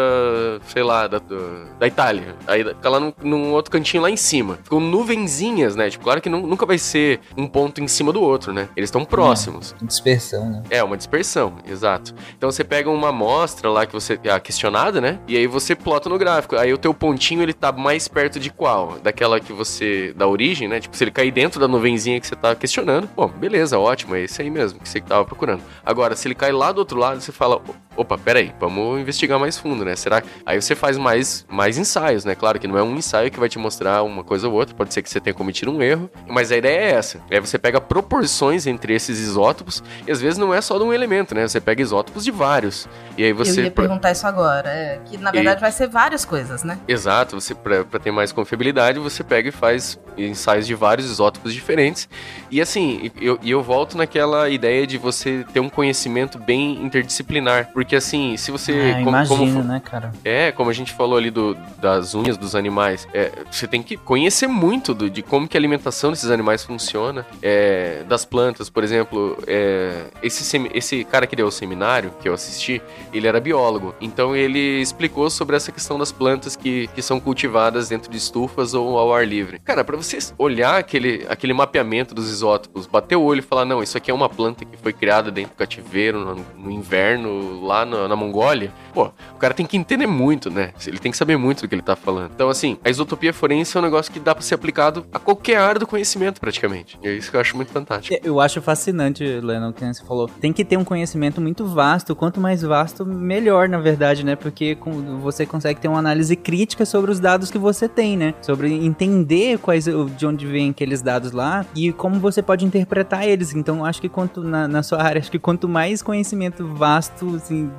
I: sei lá, da, da, Itália. Aí fica lá num, num outro cantinho lá em cima. Ficam nuvenzinhas, né? Tipo, claro que nu- nunca vai ser um ponto em cima do outro, né? Eles estão próximos.
M: Dispersão, né?
I: É, uma dispersão, exato. Então você pega uma amostra lá que você. a questionada, né? E aí você plota no gráfico. Aí o teu pontinho ele tá mais perto de qual? Daquela que você. da origem, né? Tipo, se ele cair dentro da nuvenzinha que você tá questionando, bom, beleza, ótimo, é esse aí mesmo que você tava procurando. Agora, se ele cai lá do outro lado, você fala, opa, peraí, vamos investigar mais fundo, né? Será? Aí você faz mais, mais ensaios, né? Claro que não é um ensaio que vai te mostrar uma coisa ou outra, pode ser que você tenha cometido um erro, mas a ideia é essa. Aí você pega proporções entre esses isótopos, e às vezes não é só de um elemento, né? Você pega isótopos de vários. E aí você.
A: Eu ia perguntar isso agora. É, que na verdade vai ser várias coisas, né?
I: Exato, você pra ter mais confiabilidade, você pega e faz ensaios de vários isótopos diferentes. E assim, eu, eu volto naquela ideia de você ter um conhecimento bem interdisciplinar. Porque assim, se você.
F: Ah,
I: como-
F: imagino,
I: como,
F: né, cara?
I: é, como a gente falou ali do, das unhas dos animais, é, você tem que conhecer muito do- de como que a alimentação desses animais funciona, é, das plantas, por exemplo, é, esse, esse cara que deu o seminário, que eu assisti, ele era biólogo, então ele explicou sobre essa questão das plantas que, que são cultivadas dentro de estufas ou ao ar livre. Cara, pra você olhar aquele, aquele mapeamento dos isótopos bater o olho e falar, não, isso aqui é uma planta que foi criada dentro do cativeiro, no, no inverno, lá na, na Mongólia, pô, o cara tem que entender muito, né? Ele tem que saber muito do que ele tá falando. Então, assim, a isotopia forense é um negócio que dá pra ser aplicado a qualquer área do conhecimento, praticamente. E é isso que eu acho muito fantástico.
F: Eu acho fascinante, Lennon, que você falou. Tem que ter um conhecimento muito vasto. Quanto mais vasto, melhor, na verdade, né? Porque você consegue ter uma análise crítica sobre os dados que você tem, né? Sobre entender quais de onde vêm aqueles dados lá e como você pode interpretar eles. Então, acho que quanto na, na sua área, acho que quanto mais conhecimento vasto assim,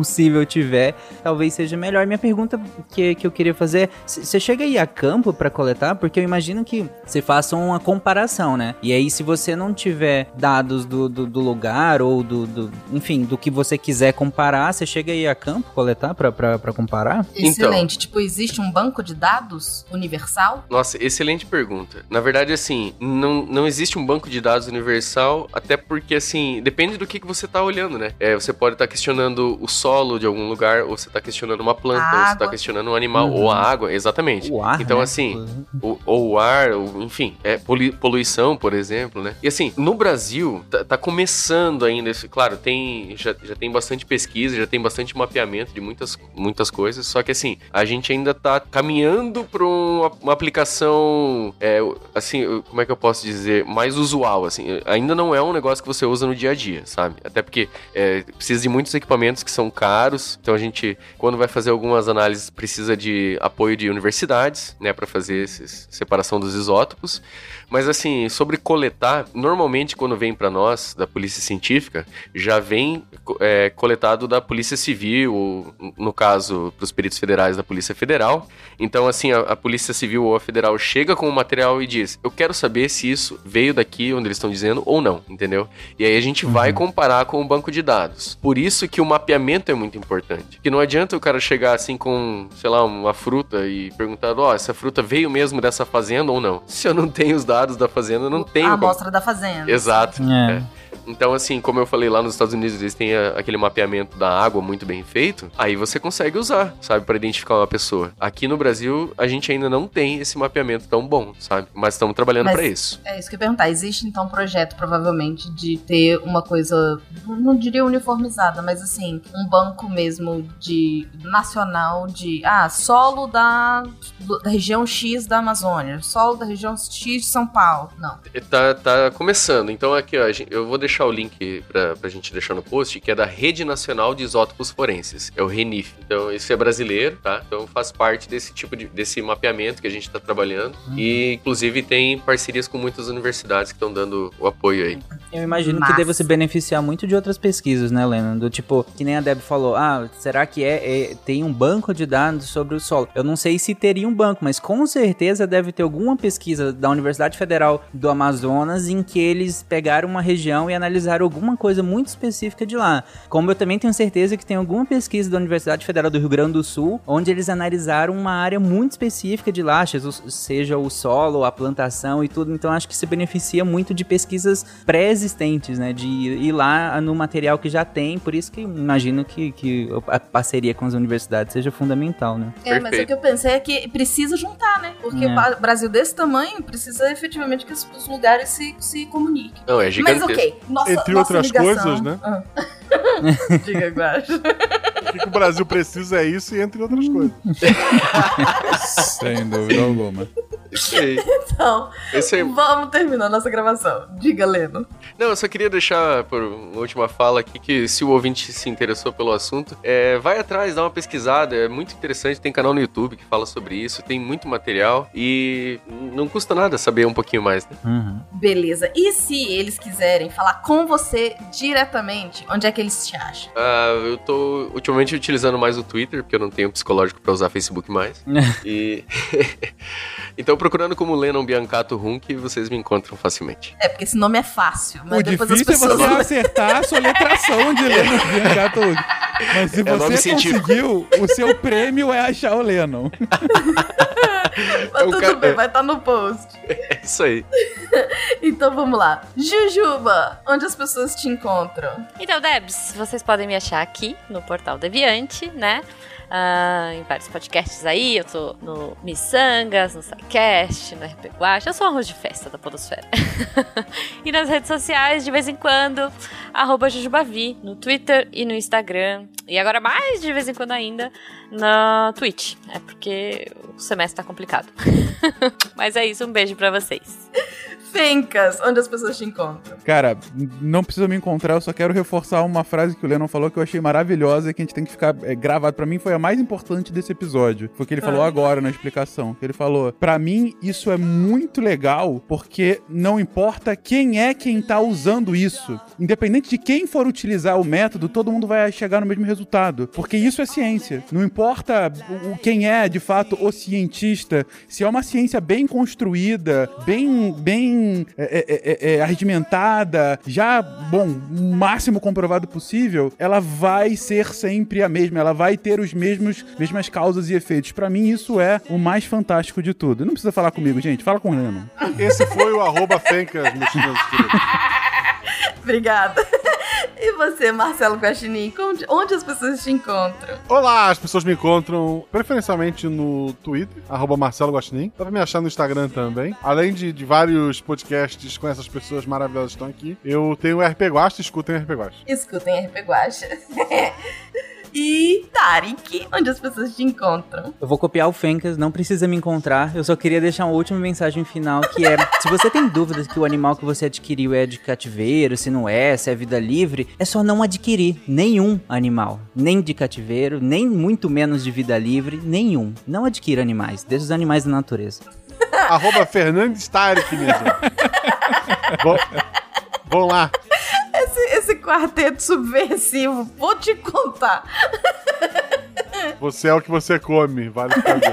F: possível tiver, talvez seja melhor. Minha pergunta que, que eu queria fazer é: você chega aí a campo pra coletar? Porque eu imagino que você faça uma comparação, né? E aí, se você não tiver dados do, do, do lugar ou do, do- Enfim, do que você quiser comparar, você chega aí a campo coletar pra comparar?
A: Excelente. Tipo, existe um banco de dados universal?
I: Nossa, excelente pergunta. Na verdade, assim, não, não existe um banco de dados universal, até porque, assim, depende do que, que você tá olhando, né? É, você pode estar questionando o solo de algum lugar, ou você tá questionando uma planta,
A: A
I: ou você tá questionando um animal,
F: Uhum.
I: ou a água, exatamente.
F: O ar,
I: Então,
F: né?
I: assim, o- ou o ar, ou, enfim, é, poluição, por exemplo, né? E assim, no Brasil, tá, tá começando ainda, esse- claro, tem, já, já tem bastante pesquisa, já tem bastante mapeamento de muitas, muitas coisas, só que assim, a gente ainda tá caminhando para uma, uma aplicação, é, assim, como é que eu posso dizer, mais usual, assim, ainda não é um negócio que você usa no dia a dia, sabe? Até porque é, precisa de muitos equipamentos que são caros, então a gente, quando vai fazer algumas análises, precisa de apoio de universidades, né, para fazer essa separação dos isótopos. Mas assim, sobre coletar, normalmente quando vem para nós, da polícia científica, já vem é, coletado da polícia civil, ou, no caso, para os peritos federais da polícia federal. Então, assim, a, a polícia civil ou a federal chega com o material e diz: Eu quero saber se isso veio daqui onde eles estão dizendo ou não, entendeu? E aí a gente vai comparar com o banco de dados. Por isso que o mapeamento é muito importante. Que não adianta o cara chegar assim com, sei lá, uma fruta e perguntar: Ó, essa fruta veio mesmo dessa fazenda ou não? Se eu não tenho os dados da fazenda, eu não tenho.
A: A
I: como-
A: amostra da fazenda.
I: Exato.
F: É.
I: é. Então, assim, como eu falei lá nos Estados Unidos, eles têm a- aquele mapeamento da água muito bem feito. Aí você consegue usar, sabe, para identificar uma pessoa. Aqui no Brasil, a gente ainda não tem esse mapeamento tão bom, sabe? Mas estamos trabalhando para isso.
A: É isso que eu ia perguntar. Existe então um projeto, provavelmente, de ter uma coisa, não diria uniformizada, mas assim, um banco mesmo de nacional de ah, solo da, da região X da Amazônia, solo da região X de São Paulo. Não.
I: Tá, tá começando. Então, aqui, ó, eu vou deixar o link pra, pra gente deixar no post, que é da Rede Nacional de Isótopos Forenses. É o RENIF. Então, isso é brasileiro, tá? Então, faz parte desse tipo de desse mapeamento que a gente tá trabalhando. E, inclusive, tem parcerias com muitas universidades que estão dando o apoio aí.
F: Eu imagino
A: Massa.
F: que deva se beneficiar muito de outras pesquisas, né, Lennon? Do tipo, que nem a Deb falou, ah, será que é, é- tem um banco de dados sobre o solo? Eu não sei se teria um banco, mas com certeza deve ter alguma pesquisa da Universidade Federal do Amazonas em que eles pegaram uma região e analisaram alguma coisa muito específica de lá. Como eu também tenho certeza que tem alguma pesquisa da Universidade Federal do Rio Grande do Sul, onde eles analisaram uma área muito específica de lá, seja o solo, a plantação e tudo. Então acho que se beneficia muito de pesquisas pré-existentes, né? De ir lá no material que já tem. Por isso que imagino que, que a parceria com as universidades seja fundamental, né?
A: É, mas o
I: Perfeito.
A: que eu pensei é que precisa juntar, né? Porque
F: É.
A: o Brasil desse tamanho precisa efetivamente que os, lugares se, se comuniquem.
I: Não, é
A: Mas
I: gigantesco.
A: Nossa,
E: Entre
A: nossa
E: outras
A: ligação-
E: coisas, né?
A: Ah. Diga, Guacho.
E: O que, que o Brasil precisa é isso e entre outras coisas.
D: Sem dúvida alguma.
A: Então,
I: Esse aí.
A: vamos terminar nossa gravação. Diga, Leno.
I: Não, eu só queria deixar por uma última fala aqui que se o ouvinte se interessou pelo assunto, é, vai atrás, dá uma pesquisada, é muito interessante, tem canal no YouTube que fala sobre isso, tem muito material e não custa nada saber um pouquinho mais, né?
F: Uhum.
A: Beleza. E se eles quiserem falar com você diretamente, onde é que eles te acham?
I: Ah, eu tô ultimamente utilizando mais o Twitter, porque eu não tenho psicológico pra usar Facebook mais. e então procurando como Lennon Biancato Hunk, vocês me encontram facilmente.
A: É, porque esse nome é fácil, mas
D: O
A: depois as
D: difícil é
A: pessoas...
D: você acertar a soletração de Lennon Biancato. Mas se
I: É nome
D: você
I: científico.
D: conseguiu, o seu prêmio é achar o Lennon.
A: Mas
I: É o
A: tudo
I: ca-
A: bem, vai estar no post.
I: É isso aí.
A: Então vamos lá. Jujuba, onde as pessoas te encontram?
B: Então, Debs, vocês podem me achar aqui no Portal Deviante, né? Ah, em vários podcasts aí. Eu tô no Missangas, no SciCast, no RP Guacha. Eu sou um arroz de festa da podosfera. e nas redes sociais, de vez em quando, arroba Jujubavi, no Twitter e no Instagram. E agora mais de vez em quando ainda, na Twitch. É porque o semestre tá complicado. Mas é isso, um beijo pra vocês.
A: Fencas, onde as pessoas te encontram.
D: Cara, não precisa me encontrar, eu só quero reforçar uma frase que o Lennon falou que eu achei maravilhosa e que a gente tem que ficar é, gravado. Pra mim foi a mais importante desse episódio. Foi o que ele falou
A: Ah.
D: agora na explicação. Ele falou: Pra mim, isso é muito legal porque não importa quem é quem tá usando isso. Independente de quem for utilizar o método, todo mundo vai chegar no mesmo resultado. Porque isso é ciência. Não importa o- quem é de fato o cientista, se é uma ciência bem construída, bem, bem é, é, é, é, arregimentada, já, bom, o máximo comprovado possível, ela vai ser sempre a mesma, ela vai ter os mesmos mesmas causas e efeitos. Pra mim, isso é o mais fantástico de tudo. Não precisa falar comigo, gente, fala com o Lennon.
E: Esse foi o arroba Fencas, meus meus queridos.
A: Obrigada. E você, Marcelo Guaxinim, onde, as pessoas te encontram?
E: Olá, as pessoas me encontram preferencialmente no Twitter, arroba Marcelo Guaxinim. Dá pra me achar no Instagram também. Além de, de vários podcasts com essas pessoas maravilhosas que estão aqui, eu tenho o RP Guacha, escutem o RP Guacha.
A: Escutem RP Guacha. e Tarik, onde as pessoas te encontram?
F: Eu vou copiar o Fencas, não precisa me encontrar. Eu só queria deixar uma última mensagem final que é: se você tem dúvidas que o animal que você adquiriu é de cativeiro, se não é, se é vida livre, é só não adquirir nenhum animal, nem de cativeiro, nem muito menos de vida livre, nenhum. Não adquira animais, deixa os animais da natureza.
E: arroba Fernandes Tarek. Vão, vão lá.
A: Quarteto subversivo, vou te contar.
E: Você é o que você come, vale ficar.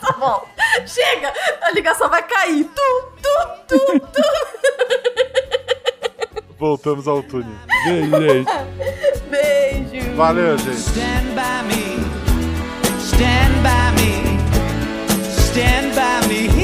A: Tá bom. Chega, a ligação vai cair. Tu, tu, tu, tu.
E: Voltamos ao túnel.
D: Beijo, gente.
A: Beijo.
E: Valeu, gente.
M: Stand by me. Stand by me. Stand by me.